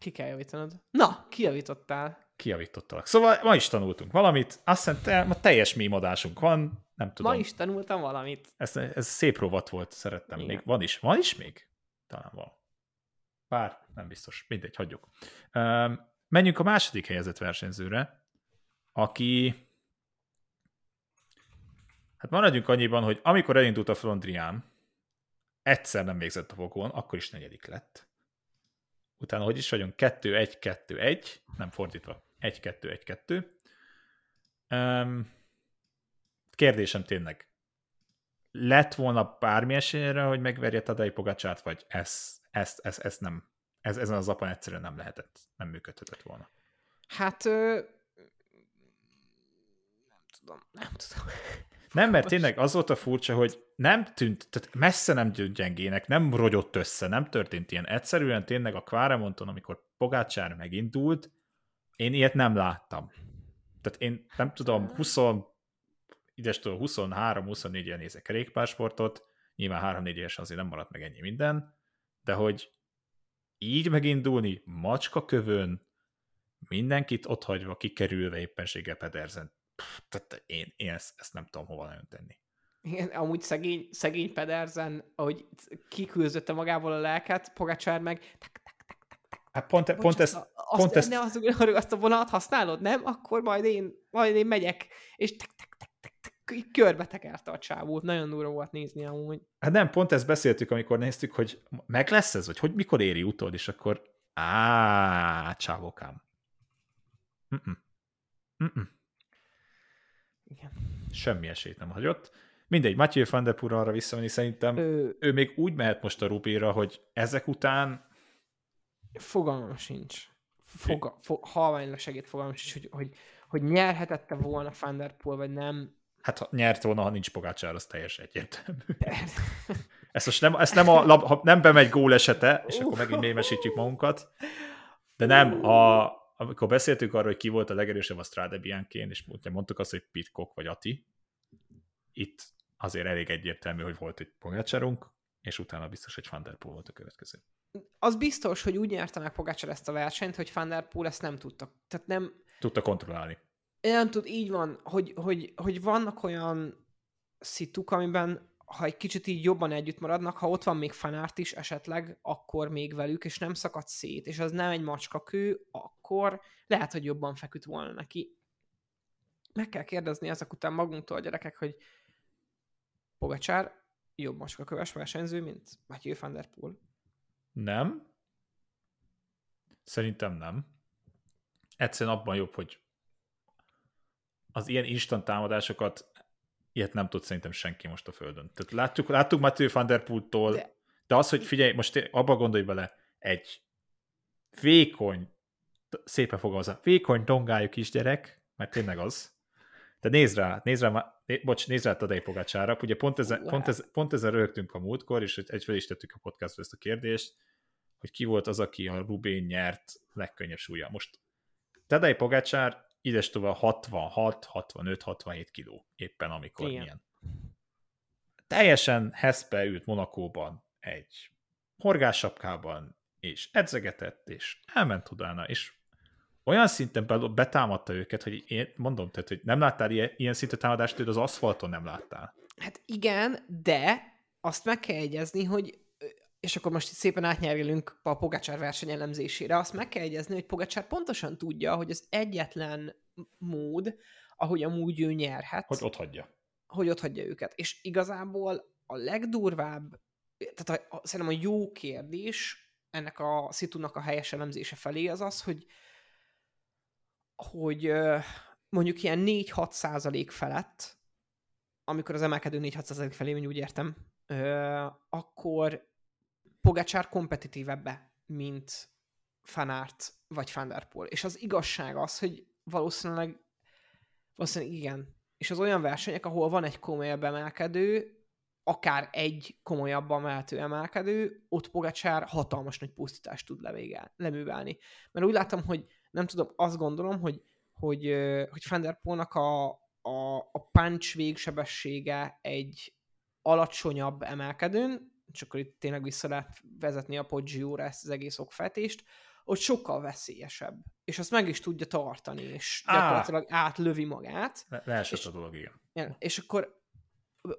Ki kell javítanod? Na, kijavítottál. Kijavítottalak. Szóval ma is tanultunk valamit, azt hiszem, ma teljes mémadásunk van, nem tudom. Ma is tanultam valamit. Ez, ez szép rovat volt, szerettem. Igen. Még van is. Van is még? Talán van. Bár nem biztos. Mindegy, hagyjuk. Um, Menjünk a második helyezett versenyzőre, aki hát maradjunk annyiban, hogy amikor elindult a Frondrián, egyszer nem végzett a fokon, akkor is negyedik lett. Utána hogy is vagyunk? 2-1-2-1, nem fordítva, 1-2-1-2. Um, kérdésem tényleg, lett volna bármi esélyre, hogy megverje Tadej Pogacsát, vagy ezt, ezt, ezt, ezt nem, ez, ezen az apon egyszerűen nem lehetett, nem működhetett volna. Hát ö, nem tudom, nem tudom. Nem, mert tényleg az volt a furcsa, hogy nem tűnt, tehát messze nem tűnt gyengének, nem rogyott össze, nem történt ilyen. Egyszerűen tényleg a Kváremonton, amikor Pogácsár megindult, én ilyet nem láttam. Tehát én nem tudom, 20, idestől 23-24 ilyen nézek kerékpársportot, nyilván 3-4 éves azért nem maradt meg ennyi minden, de hogy így megindulni, macska kövön, mindenkit ott hagyva, kikerülve éppenséggel Pedersen, tehát én, én ezt, ezt nem tudom hova nagyon tenni. Igen, amúgy szegény, szegény Pedersen, ahogy kiküldötte magából a lelket, Pogacsár meg tak, tak, tak, tak, tak. Hát pont, Bocs, pont ezt, azt, pont ezt, Ne azt, azt a vonalat használod, nem? Akkor majd én, majd én megyek, és tak, tak, tak, tak, tak, körbe tekerte a csávót. Nagyon durva volt nézni amúgy. hát nem, pont ezt beszéltük, amikor néztük, hogy meg lesz ez, vagy hogy mikor éri utol, és akkor á, csávokám. Mm-mm. Mm-mm. Igen. Semmi esélyt nem hagyott. Mindegy, Mathieu van der Poel arra visszamenni, szerintem Ö, ő még úgy mehet most a Rubira, hogy ezek után fogalmam sincs. Foga, fo, halványra segít fogalmam sincs, hogy, hogy, hogy nyerhetette volna Van der Poel, vagy nem. hát ha nyert volna, ha nincs Pogácsár, az teljesen egyértelmű. (laughs) Ezt most nem, ezt nem, a, lab, ha nem bemegy gól esete, és akkor megint mémesítjük magunkat, de nem, a, amikor beszéltük arról, hogy ki volt a legerősebb a Strade Bianchén, és mondtuk azt, hogy Pitcock vagy Ati, itt azért elég egyértelmű, hogy volt egy Pogácsárunk, és utána biztos, hogy Van der Poel volt a következő. Az biztos, hogy úgy nyerte meg Pogacsár ezt a versenyt, hogy Van der Poel ezt nem tudta. Tehát nem, Tudta kontrollálni. nem tud, így van, hogy, hogy, hogy vannak olyan szituk, amiben ha egy kicsit így jobban együtt maradnak, ha ott van még fanárt is esetleg, akkor még velük, és nem szakad szét, és az nem egy macskakő, akkor lehet, hogy jobban feküdt volna neki. Meg kell kérdezni ezek után magunktól a gyerekek, hogy Pogacsár jobb macskaköves versenyző, mint Mathieu van der Poel. Nem. Szerintem nem. Egyszerűen abban jobb, hogy az ilyen instant támadásokat ilyet nem tud szerintem senki most a földön. Tehát láttuk, láttuk Matthew van der Poel-tól, de... De- az, hogy figyelj, most abba gondolj bele, egy vékony, szépen fogalmazza, vékony tongájú kisgyerek, mert tényleg az, de nézd rá, nézd rá, bocs, nézd rá Tadej Pogácsára, ugye pont, ezen, pont, ez, pont ezen rögtünk a múltkor, és egy fel is tettük a podcastba ezt a kérdést, hogy ki volt az, aki a Rubén nyert legkönnyebb súlya. Most Tadej Pogácsár ides tovább 66, 65, 67 kiló éppen amikor Igen. milyen. Teljesen heszpe ült Monakóban egy horgássapkában, és edzegetett, és elment utána, és olyan szinten be- betámadta őket, hogy én mondom, tehát, hogy nem láttál ilyen, ilyen szintű támadást, hogy az aszfalton nem láttál. Hát igen, de azt meg kell egyezni, hogy és akkor most itt szépen átnyergelünk a Pogacsár verseny elemzésére, azt meg kell egyezni, hogy Pogacsár pontosan tudja, hogy az egyetlen mód, ahogy amúgy ő nyerhet, Hogy ott hagyja. hogy ott hagyja őket. És igazából a legdurvább, tehát a, a, szerintem a jó kérdés ennek a szitunak a helyes elemzése felé az az, hogy hogy mondjuk ilyen 4-6 százalék felett, amikor az emelkedő 4-6 százalék felé, úgy értem, akkor Pogacsár kompetitívebbe, mint Fanárt vagy Van der Poel. És az igazság az, hogy valószínűleg, valószínűleg igen. És az olyan versenyek, ahol van egy komolyabb emelkedő, akár egy komolyabb emeltő emelkedő, ott Pogacsár hatalmas nagy pusztítást tud levégel, leművelni. Mert úgy látom, hogy nem tudom, azt gondolom, hogy, hogy, hogy Van der Poelnak a, a, a punch végsebessége egy alacsonyabb emelkedőn, és akkor itt tényleg vissza lehet vezetni a Poggio-ra ezt az egész okfejtést, ott sokkal veszélyesebb. És azt meg is tudja tartani, és Á. gyakorlatilag átlövi magát. Le- leesett És- a dolog, igen. Igen. És akkor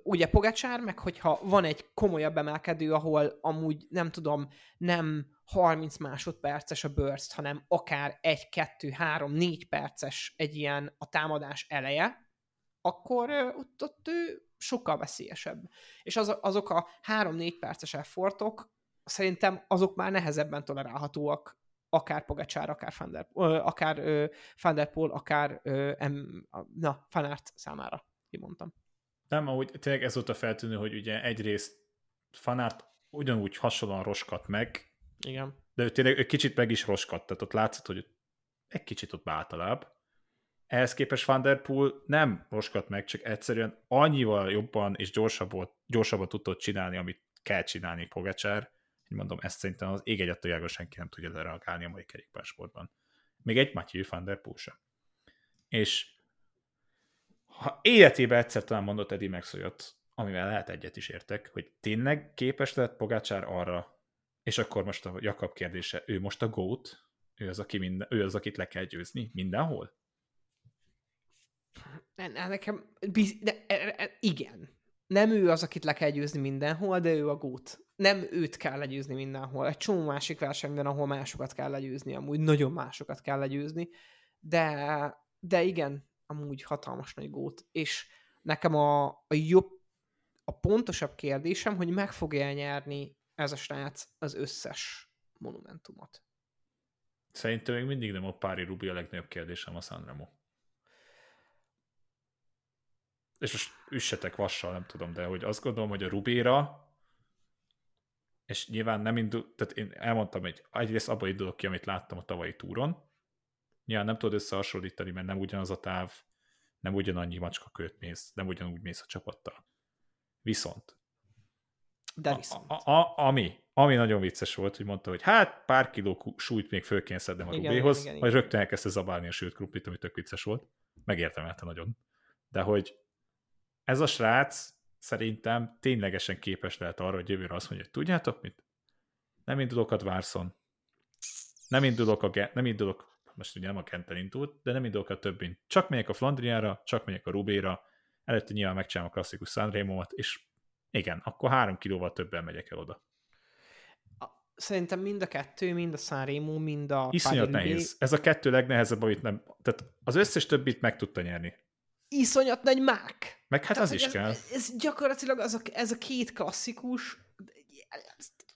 ugye Pogacsár, meg hogyha van egy komolyabb emelkedő, ahol amúgy nem tudom, nem 30 másodperces a burst, hanem akár 1, 2, 3, 4 perces egy ilyen a támadás eleje, akkor ott, ott ő sokkal veszélyesebb. És az, azok a 3-4 perces effortok szerintem azok már nehezebben tolerálhatóak akár Pogacsár, akár Van der, ö, akár ö, Van der Poel, akár ö, a- na, Fanart számára, kimondtam. Nem, ahogy tényleg ez volt a feltűnő, hogy ugye egyrészt Fanárt ugyanúgy hasonlóan roskat meg, Igen. de ő tényleg ő kicsit meg is roskadt, tehát ott látszott, hogy egy kicsit ott általább. Ehhez képest Van Der Poel nem roskadt meg, csak egyszerűen annyival jobban és gyorsabban, gyorsabban tudott csinálni, amit kell csinálni Pogacsár. Mondom, ezt szerintem az ég egyet senki nem tudja lereagálni a mai kerékpársportban. Még egy Matthew Van Der Poel sem. És ha életében egyszer talán mondott Eddie Max olyat, amivel lehet egyet is értek, hogy tényleg képes lett Pogácsár arra, és akkor most a Jakab kérdése, ő most a GOAT, ő az, aki minden, ő az, akit le kell győzni mindenhol? Nekem, biz, de, e, e, igen. Nem ő az, akit le kell győzni mindenhol, de ő a gót. Nem őt kell legyőzni mindenhol. Egy csomó másik versenyben, ahol másokat kell legyőzni, amúgy nagyon másokat kell legyőzni, de, de igen, amúgy hatalmas nagy gót. És nekem a, a jobb, a pontosabb kérdésem, hogy meg fogja nyerni ez a srác az összes monumentumot. Szerintem még mindig nem a Pári Rubi a legnagyobb kérdésem a Sanremo. És most üssetek vassal, nem tudom, de hogy azt gondolom, hogy a Rubéra, és nyilván nem indul, tehát én elmondtam, hogy egyrészt abban indulok ki, amit láttam a tavalyi túron, nyilván nem tudod összehasonlítani, mert nem ugyanaz a táv, nem ugyanannyi macska köt mész, nem ugyanúgy mész a csapattal. Viszont de viszont. A, a, a, ami, ami nagyon vicces volt, hogy mondta, hogy hát pár kiló súlyt még föl kéne szednem a Rubéhoz, majd rögtön elkezdte zabálni a sült krumplit, ami tök vicces volt. Megértemelte nagyon. De hogy ez a srác szerintem ténylegesen képes lehet arra, hogy jövőre azt mondja, hogy tudjátok mit? Nem indulok a Dvárszon. Nem indulok, a, nem indulok, most ugye nem a Kenten indult, de nem indulok a többin. Csak megyek a Flandriára, csak megyek a Rubéra, előtte nyilván megcsinálom a klasszikus Sanremo-ot, és igen, akkor három kilóval többen megyek el oda. Szerintem mind a kettő, mind a Sanremo, mind a Iszonyat nehéz. Ez a kettő legnehezebb, amit nem... Tehát az összes többit meg tudta nyerni. Iszonyat nagy mák. Meg hát Tehát, az is ez, kell. Ez gyakorlatilag az a, ez a két klasszikus,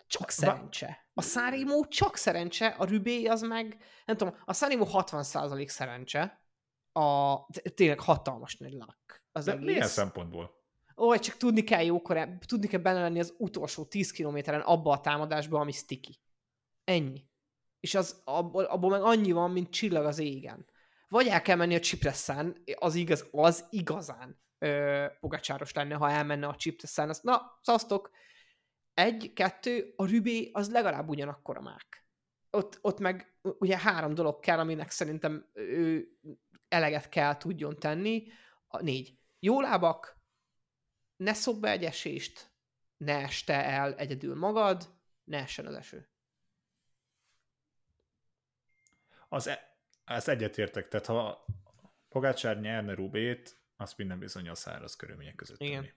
csak szerencse. A Sanremo csak szerencse, a Rubé az meg, nem tudom, a Sanremo 60% szerencse, a, tényleg hatalmas nagy luck az De egész. milyen szempontból? Ó, csak tudni kell jókor, tudni kell benne lenni az utolsó 10 kilométeren abba a támadásba, ami sticky. Ennyi. És az, abból, abból meg annyi van, mint csillag az égen. Vagy el kell menni a Csipresszán, az igaz, az igazán ö, pogacsáros lenne, ha elmenne a Csipresszán. Azt, na, szasztok, egy, kettő, a Rübé az legalább ugyanakkor a mák. Ott, ott meg ugye három dolog kell, aminek szerintem ő eleget kell tudjon tenni. A négy. Jó lábak, ne szob be egy esést, ne este el egyedül magad, ne essen az eső. Az, e, az egyetértek, tehát ha Pogácsár nyerne Rubét, azt minden bizony a száraz körülmények között Igen. tenni.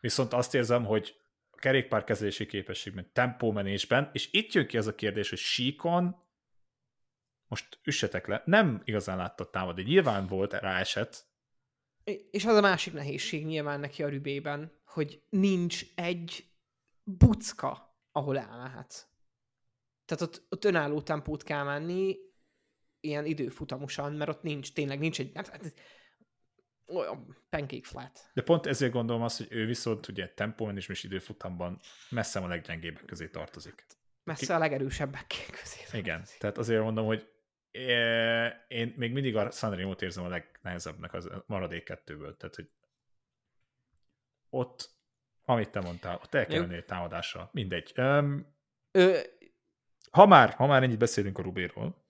Viszont azt érzem, hogy a kerékpárkezelési képességben, tempómenésben, és itt jön ki az a kérdés, hogy síkon most üssetek le, nem igazán látta támadni. Nyilván volt rá eset, és az a másik nehézség nyilván neki a rübében, hogy nincs egy bucka, ahol elmehet. Tehát ott, ott önálló tempót kell menni, ilyen időfutamosan, mert ott nincs, tényleg nincs egy, hát, olyan pancake flat. De pont ezért gondolom azt, hogy ő viszont ugye tempóban és időfutamban messze a leggyengébbek közé tartozik. Messze a legerősebbek közé. Igen, tehát azért mondom, hogy én még mindig a Sanremo-t érzem a legnehezebbnek az maradék kettőből. Tehát, hogy ott, amit te mondtál, ott el kell menni egy támadással. Mindegy. Um, Ö... Ha már, ha már ennyit beszélünk a Rubéról,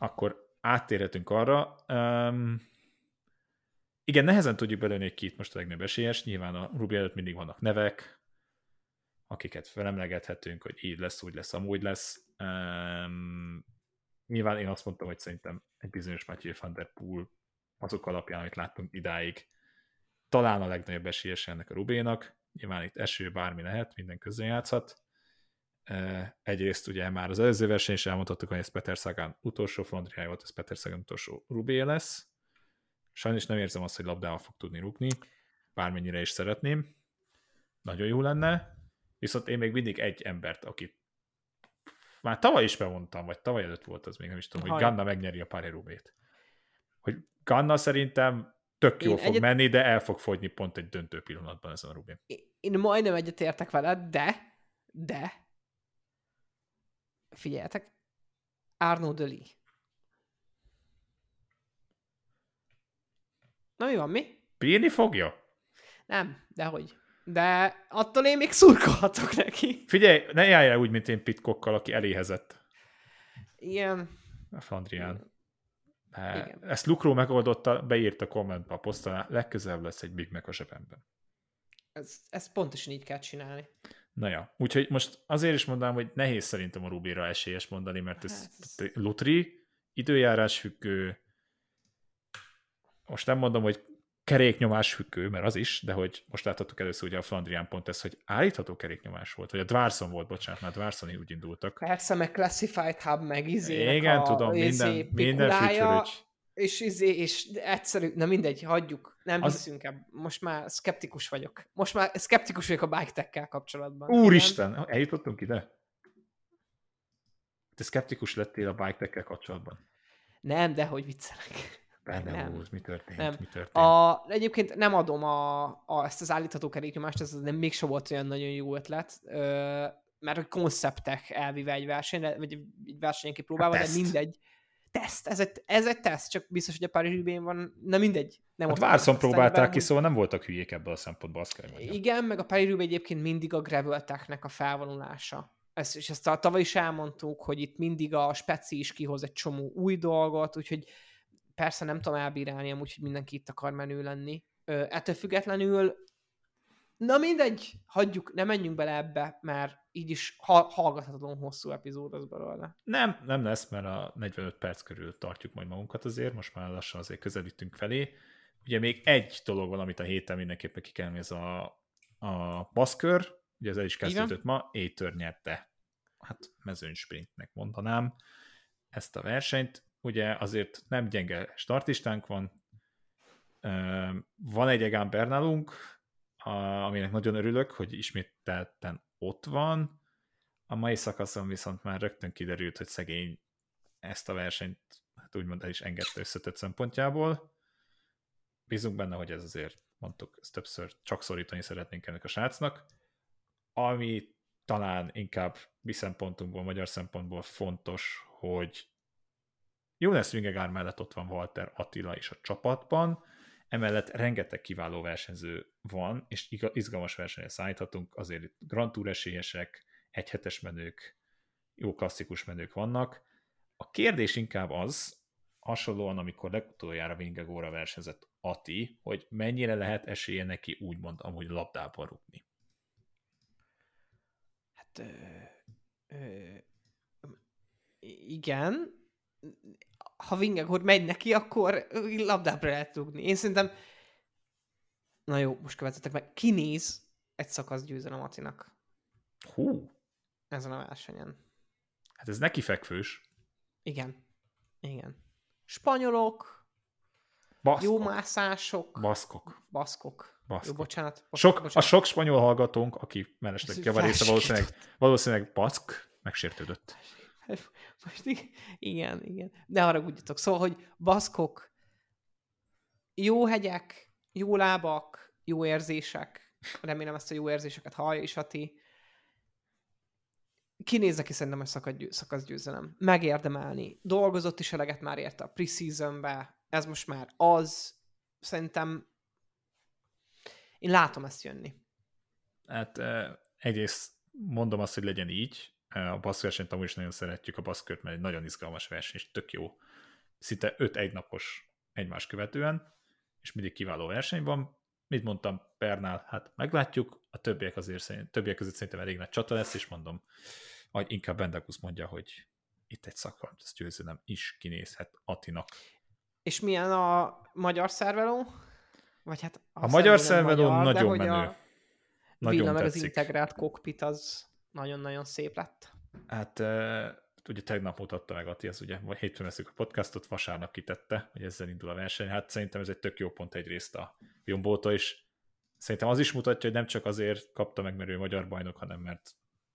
akkor áttérhetünk arra. Um, igen, nehezen tudjuk belőni, hogy ki itt most a legnagyobb esélyes. Nyilván a Rubé előtt mindig vannak nevek, akiket felemlegethetünk, hogy így lesz, úgy lesz, amúgy lesz. Um, Nyilván én azt mondtam, hogy szerintem egy bizonyos Matthew van der Poel azok alapján, amit láttunk idáig, talán a legnagyobb esélyes ennek a Rubénak. Nyilván itt eső bármi lehet, minden közön játszhat. Egyrészt ugye már az előző verseny is elmondhattuk, hogy ez Peter Sagan utolsó frontriája volt, ez Peter Sagan utolsó Rubé lesz. Sajnos nem érzem azt, hogy labdával fog tudni rúgni, bármennyire is szeretném. Nagyon jó lenne, viszont én még mindig egy embert, akit már tavaly is bemondtam, vagy tavaly előtt volt az még, nem is tudom, Haj. hogy Ganna megnyeri a Parirubét. Hogy Ganna szerintem tök jól fog egyet... menni, de el fog fogyni pont egy döntő pillanatban ezen a Rubin. Én majdnem egyetértek veled, de, de Figyeljetek, Arnaud Deli. Na mi van, mi? Bírni fogja? Nem, dehogy. De attól én még szurkolhatok neki. Figyelj, ne járjál úgy, mint én Pitcockkal, aki eléhezett. Igen. A Flandrián. Igen. ezt Lukró megoldotta, beírta kommentbe a posztalá, legközelebb lesz egy Big Mac a zsebemben. Ez, ezt pontosan így kell csinálni. Na ja, úgyhogy most azért is mondanám, hogy nehéz szerintem a Rubira esélyes mondani, mert ez, Hát. Lutri, időjárás függő, most nem mondom, hogy keréknyomás függő, mert az is, de hogy most láthattuk először ugye a Flandrián pont ez, hogy állítható keréknyomás volt, vagy a Dwarson volt, bocsánat, mert Dwarsoni úgy indultak. Persze, meg Classified Hub, meg izé. Igen, tudom, minden, minden fügyfölöcs. És izé, és egyszerű, na mindegy, hagyjuk, nem Az- hiszünk ebben. Most már szkeptikus vagyok. Most már szkeptikus vagyok a bike tech kapcsolatban. Úristen, eljutottunk ide? Te szkeptikus lettél a bike tech kapcsolatban? Nem, de hogy viccelek. Benne Nem. úr, mi történt? Nem. Mi történt? A, egyébként nem adom a, a, ezt az állítható keréknyomást, ez nem mégse volt olyan nagyon jó ötlet, ö, mert a konceptek elvive egy versenyre, vagy egy versenyen kipróbálva, de teszt. mindegy. Teszt, ez egy, ez egy teszt, csak biztos, hogy a Paris van, na mindegy. Nem Hát Várszon próbálták tesztelni ki, szóval nem voltak hülyék ebből a szempontból, azt kell mondjam. Igen, meg a Paris egyébként mindig a gravel technek a felvonulása. Ezt, és ezt a, tavaly is elmondtuk, hogy itt mindig a speci is kihoz egy csomó új dolgot, úgyhogy persze nem tudom elbírálni, amúgy, hogy mindenki itt akar menő lenni. Ö, ettől függetlenül, na mindegy, hagyjuk, ne menjünk bele ebbe, mert így is ha, hallgathatatlan hosszú epizód az belőle. Nem, nem lesz, mert a 45 perc körül tartjuk majd magunkat azért, most már lassan azért közelítünk felé. Ugye még egy dolog van, amit a héten mindenképpen ki kell ez a, a baszkör, ugye ez el is kezdődött ma, Étör nyerte, hát mezőny sprintnek mondanám ezt a versenyt. Ugye azért nem gyenge startistánk van, van egy Egan Bernalunk, a, aminek nagyon örülök, hogy ismételten ott van, a mai szakaszon viszont már rögtön kiderült, hogy szegény ezt a versenyt hát úgymond el is engedte összetett szempontjából. Bízunk benne, hogy ez azért, mondtuk, ezt többször csak szorítani szeretnénk ennek a srácnak. Ami talán inkább mi szempontunkból, magyar szempontból fontos, hogy Jonas Vingegaard mellett ott van Walter Attila is a csapatban, emellett rengeteg kiváló versenyző van, és izgalmas versenyre szállíthatunk, azért itt Grand Tour esélyesek, egyhetes menők, jó klasszikus menők vannak. A kérdés inkább az, hasonlóan, amikor legutoljára Vingegóra versenyzett Ati, hogy mennyire lehet esélye neki úgymond amúgy labdába rúgni. Hát, ö, ö, igen, ha Vingegor megy neki, akkor labdábra lehet rúgni. Én szerintem, na jó, most követetek meg, kinéz egy szakasz győzelem Atinak Hú, ezen a versenyen. hát ez neki fekvős. Igen. Igen. Spanyolok, Baszkok. jó mászások, Baszkok. baszkok. Baszkok. Jó, bocsánat. bocsánat, Sok, a bocsánat. sok spanyol hallgatónk, aki mellesleg javarésze felsikított. valószínűleg, valószínűleg baszk, megsértődött. (laughs) Most igen, igen. Ne haragudjatok. Szóval, hogy baszkok, jó hegyek, jó lábak, jó érzések. Remélem ezt a jó érzéseket hallja is, Ati. Kinéz neki szerintem egy szakadgyő- szakaszgyőzelem. Megérdemelni. Dolgozott is eleget már érte a preseasonbe. Ez most már az. Szerintem én látom ezt jönni. Hát eh, egyrészt mondom azt, hogy legyen így. A baszkversenyt amúgy is nagyon szeretjük a baszkört, mert egy nagyon izgalmas verseny, és tök jó. Szinte öt egynapos egymás követően, és mindig kiváló verseny van. Mit mondtam Pernál? Hát meglátjuk, a többiek azért szerint, többiek között szerintem elég nagy csata lesz, és mondom, vagy inkább Bendakusz mondja, hogy itt egy szakra, ez győzelem is kinézhet Atinak. És milyen a magyar szerveló? Vagy hát A magyar szerveló magyar, nagyon menő. A Nagyon Villa meg az tetszik. integrált kokpit az nagyon-nagyon szép lett. Hát ugye tegnap mutatta meg Ati, az ugye hétfőn veszük a podcastot, vasárnap kitette, hogy ezzel indul a verseny. Hát szerintem ez egy tök jó pont egyrészt a Jombótól is. Szerintem az is mutatja, hogy nem csak azért kapta meg, mert ő magyar bajnok, hanem mert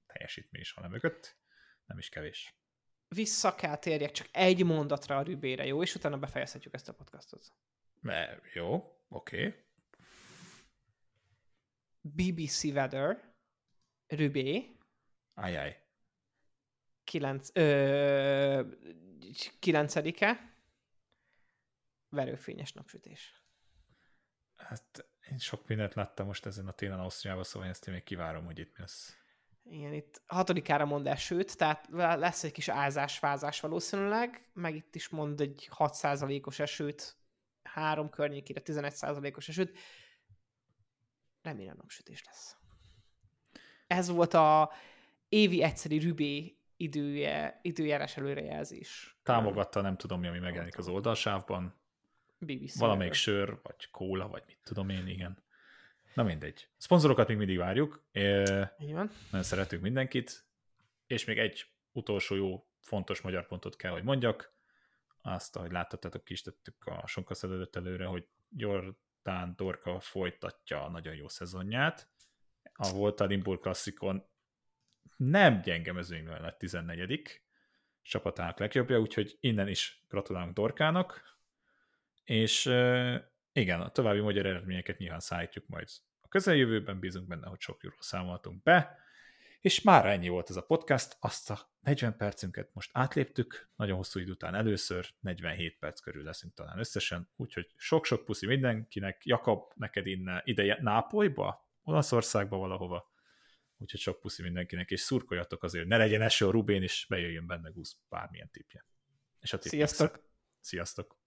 teljesítmény is van mögött. Nem is kevés. Vissza kell térjek csak egy mondatra a Rübére, jó? És utána befejezhetjük ezt a podcastot. De, jó, oké. Okay. BBC Weather, Rübé, Ajaj. 9, ö, 9-e, verőfényes napsütés. Hát én sok mindent láttam most ezen a télen Ausztriában, szóval ezt én még kivárom, hogy itt mi lesz. Igen, itt hatodikára mond esőt, tehát lesz egy kis ázás, fázás valószínűleg, meg itt is mond egy 6%-os esőt, három környékére 11%-os esőt. Remélem napsütés lesz. Ez volt a évi egyszeri Rübé idője, időjárás előrejelzés. Támogatta, nem tudom mi, ami megjelenik az oldalsávban. BBC Valamelyik sör, vagy kóla, vagy mit tudom én, igen. Na mindegy. Szponzorokat még mindig várjuk. Igen. Nagyon szeretünk mindenkit. És még egy utolsó jó, fontos magyar pontot kell, hogy mondjak. Azt, ahogy láttatok, ki is tettük a sonkaszedődött előre, hogy Jordán Dorka folytatja a nagyon jó szezonját. A volt a Limburg klasszikon nem gyenge mezőnyben lett 14 csapatának legjobbja, úgyhogy innen is gratulálunk Dorkának, és igen, a további magyar eredményeket nyilván szállítjuk majd a közeljövőben, bízunk benne, hogy sok jóról számoltunk be, és már ennyi volt ez a podcast, azt a 40 percünket most átléptük, nagyon hosszú idő után először, 47 perc körül leszünk talán összesen, úgyhogy sok-sok puszi mindenkinek, Jakab, neked innen, ide Nápolyba, Olaszországba valahova, úgyhogy sok puszi mindenkinek, és szurkoljatok azért, ne legyen eső a Rubén, és bejöjjön benne Gusz bármilyen tipje. És a Sziasztok! Sziasztok!